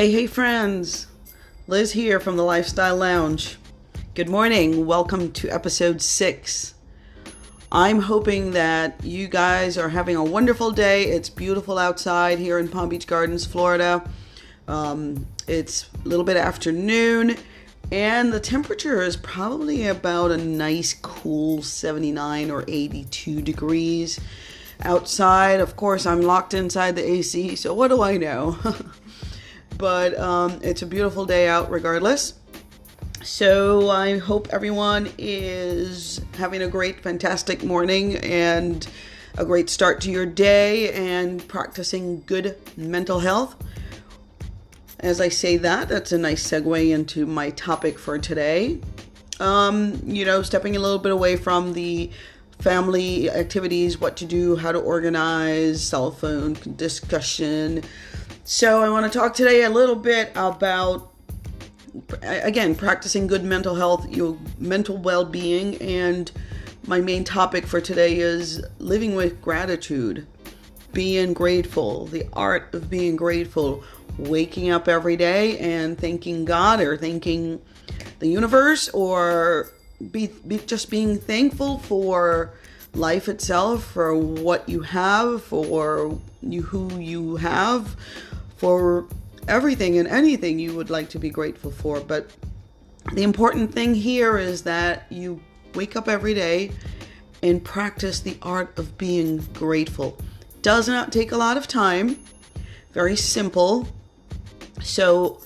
Hey, hey, friends. Liz here from the Lifestyle Lounge. Good morning. Welcome to episode six. I'm hoping that you guys are having a wonderful day. It's beautiful outside here in Palm Beach Gardens, Florida. Um, it's a little bit afternoon, and the temperature is probably about a nice, cool 79 or 82 degrees outside. Of course, I'm locked inside the AC, so what do I know? but um, it's a beautiful day out regardless. So I hope everyone is having a great, fantastic morning and a great start to your day and practicing good mental health. As I say that, that's a nice segue into my topic for today. Um, you know, stepping a little bit away from the family activities, what to do, how to organize, cell phone discussion. So, I want to talk today a little bit about, again, practicing good mental health, your mental well being, and my main topic for today is living with gratitude, being grateful, the art of being grateful, waking up every day and thanking God or thanking the universe or be, be just being thankful for life itself, for what you have, for you who you have, for everything and anything you would like to be grateful for. But the important thing here is that you wake up every day and practice the art of being grateful. Does not take a lot of time. Very simple. So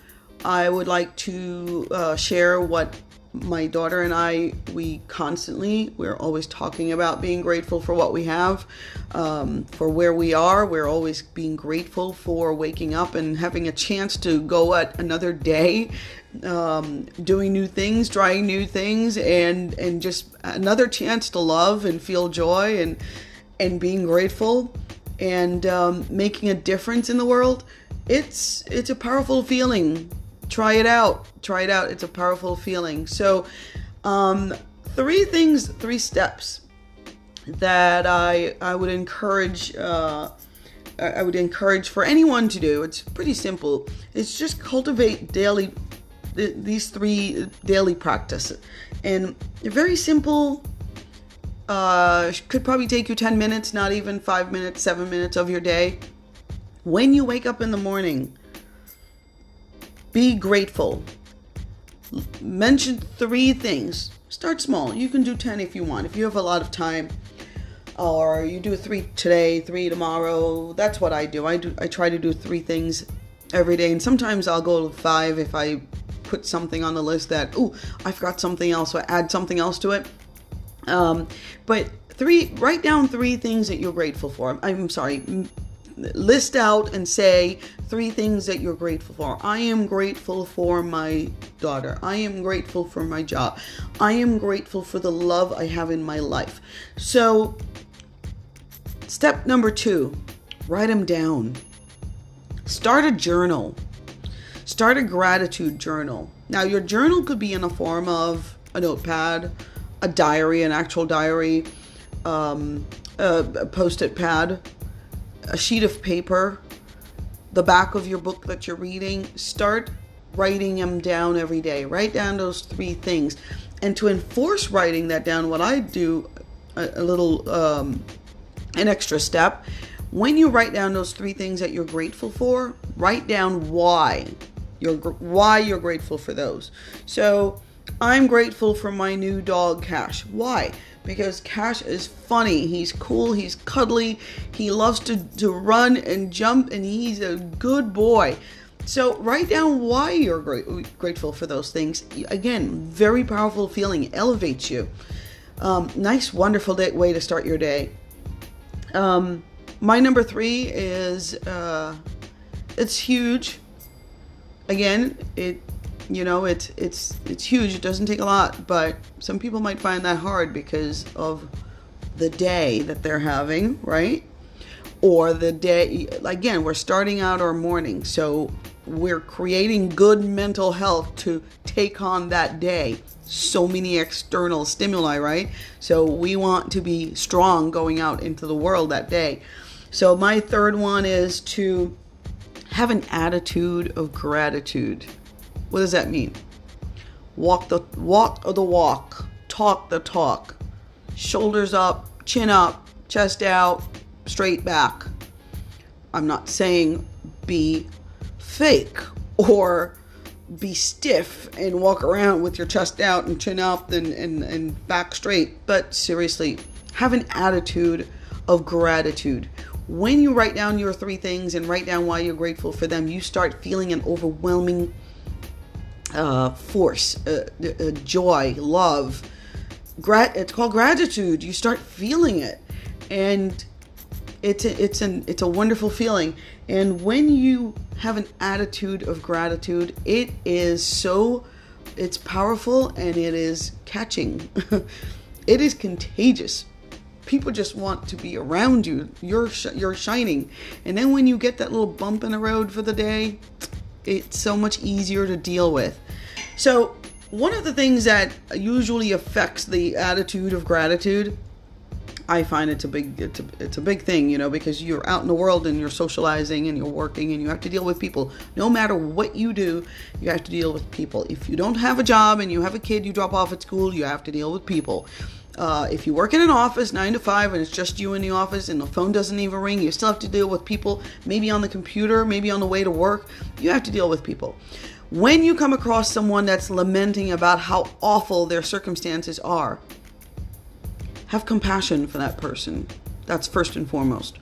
I would like to uh, share what my daughter and I, we constantly, we're always talking about being grateful for what we have, um, for where we are. We're always being grateful for waking up and having a chance to go at another day, um, doing new things, trying new things, and and just another chance to love and feel joy and and being grateful and um, making a difference in the world. It's it's a powerful feeling try it out. Try it out. It's a powerful feeling. So, um, three things, three steps that I I would encourage. Uh, I would encourage for anyone to do. It's pretty simple. It's just cultivate daily these three daily practices, and very simple. Uh, could probably take you 10 minutes, not even five minutes, seven minutes of your day. When you wake up in the morning, be grateful. Mention three things. Start small. You can do 10 if you want. If you have a lot of time, or you do three today, three tomorrow. That's what I do. I do. I try to do three things every day, and sometimes I'll go to five if I put something on the list that oh I forgot something else, I add something else to it. Um, but three, write down three things that you're grateful for. I'm sorry, list out and say three things that you're grateful for. I am grateful for my daughter. I am grateful for my job. I am grateful for the love I have in my life. So, step number two write them down. Start a journal. Start a gratitude journal. Now, your journal could be in the form of a notepad, a diary, an actual diary, um, a, a post it pad, a sheet of paper, the back of your book that you're reading, start writing them down every day. Write down those three things. And to enforce writing that down, what I do a, a little um, an extra step. When you write down those three things that you're grateful for, write down why you're why you're grateful for those. So, I'm grateful for my new dog Cash. Why? because Cash is funny. He's cool, he's cuddly, he loves to, to run and jump, and he's a good boy. So write down why you're grateful for those things. Again, very powerful feeling, elevates you. Um, nice, wonderful day, way to start your day. Um, my number three is uh, it's huge. Again, it you know it's it's it's huge. It doesn't take a lot but some people might find that hard because of the day that they're having right? Or the day again we're starting out our morning so we're creating good mental health to take on that day. So many external stimuli right? So we want to be strong going out into the world that day. So my third one is to have an attitude of gratitude. What does that mean? Walk the walk of the walk, talk the talk, shoulders up, chin up, chest out, straight back. I'm not saying be fake or be stiff and walk around with your chest out and chin up and, and, and back straight, but seriously, have an attitude of gratitude. When you write down your three things and write down why you're grateful for them, you start feeling an overwhelming uh, force, uh, uh, joy, love. Grat- it's called gratitude. You start feeling it, and it's a, it's an it's a wonderful feeling. And when you have an attitude of gratitude, it is so it's powerful and it is catching. it is contagious people just want to be around you. You're sh- you're shining, and then when you get that little bump in the road for the day, it's so much easier to deal with. So one of the things that usually affects the attitude of gratitude I find it's a big it's a, it's a big thing, you know, because you're out in the world and you're socializing and you're working and you have to deal with people. No matter what you do, you have to deal with people. If you don't have a job and you have a kid you drop off at school, you have to deal with people. Uh, if you work in an office nine to five and it's just you in the office and the phone doesn't even ring, you still have to deal with people, maybe on the computer, maybe on the way to work. You have to deal with people. When you come across someone that's lamenting about how awful their circumstances are, have compassion for that person. That's first and foremost.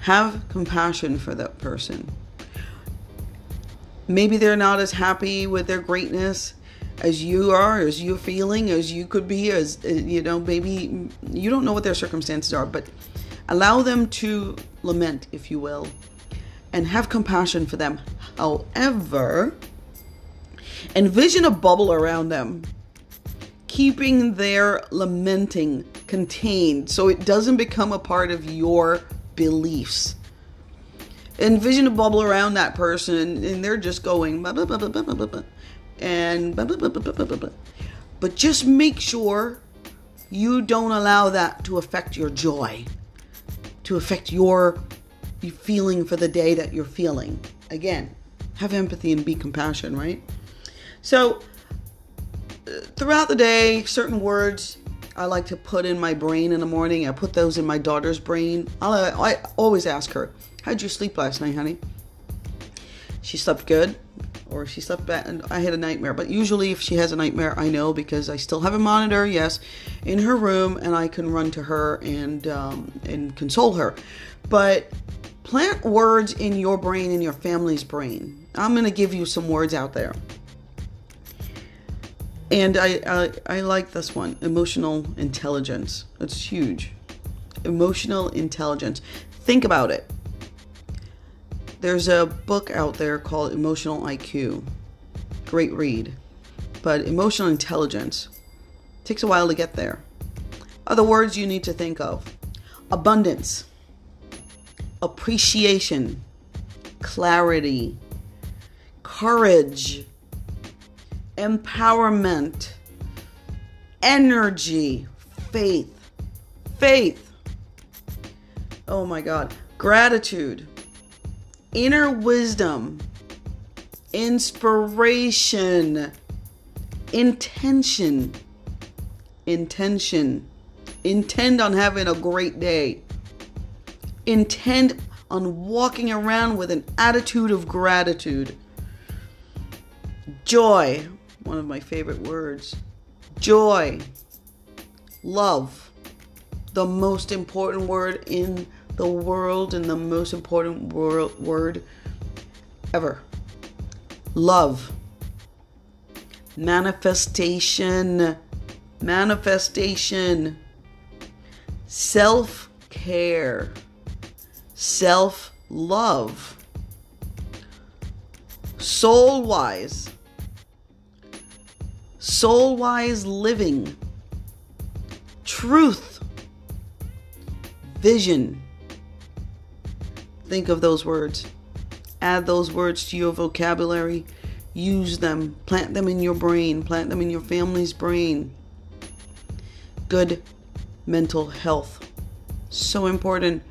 Have compassion for that person. Maybe they're not as happy with their greatness as you are, as you're feeling, as you could be, as uh, you know, maybe you don't know what their circumstances are, but allow them to lament, if you will, and have compassion for them. However, envision a bubble around them, keeping their lamenting contained so it doesn't become a part of your beliefs. Envision a bubble around that person and they're just going blah, blah, blah, and but just make sure you don't allow that to affect your joy, to affect your feeling for the day that you're feeling. Again, have empathy and be compassion, right? So, uh, throughout the day, certain words I like to put in my brain in the morning. I put those in my daughter's brain. I'll, I always ask her, How'd you sleep last night, honey? She slept good or she slept bad and I had a nightmare. But usually if she has a nightmare, I know because I still have a monitor, yes, in her room and I can run to her and um, and console her. But plant words in your brain in your family's brain. I'm to give you some words out there. And I, I I like this one, emotional intelligence. It's huge. Emotional intelligence. Think about it there's a book out there called Emotional IQ. Great read. But emotional intelligence takes a while to get there. Other words you need to think of abundance, appreciation, clarity, courage, empowerment, energy, faith. Faith. Oh my God. Gratitude inner wisdom, inspiration, intention, intention. Intend on having a great day. Intend on walking around with an attitude of gratitude. Joy, one of my favorite words. Joy. Love, the most important word in the world and the most important wor- word ever love. Manifestation. Manifestation. Self care. Self love. Soul wise. Soul wise living. Truth. Vision Think of those words. Add those words to your vocabulary. Use them. Plant them in your brain. Plant them in your family's brain. Good mental health. So important.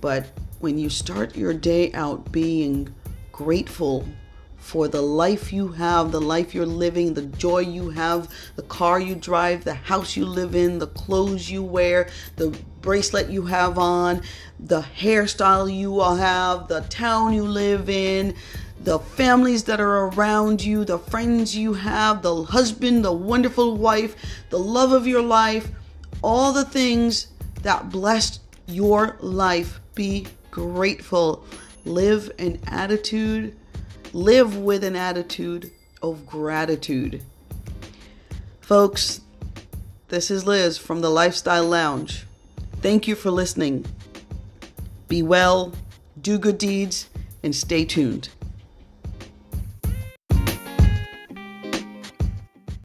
But when you start your day out being grateful for the life you have, the life you're living, the joy you have, the car you drive, the house you live in, the clothes you wear, the bracelet you have on, the hairstyle you will have, the town you live in, the families that are around you, the friends you have, the husband, the wonderful wife, the love of your life, all the things that blessed your life. Be grateful. Live an attitude, live with an attitude of gratitude. Folks, this is Liz from the Lifestyle Lounge. Thank you for listening. Be well, do good deeds, and stay tuned.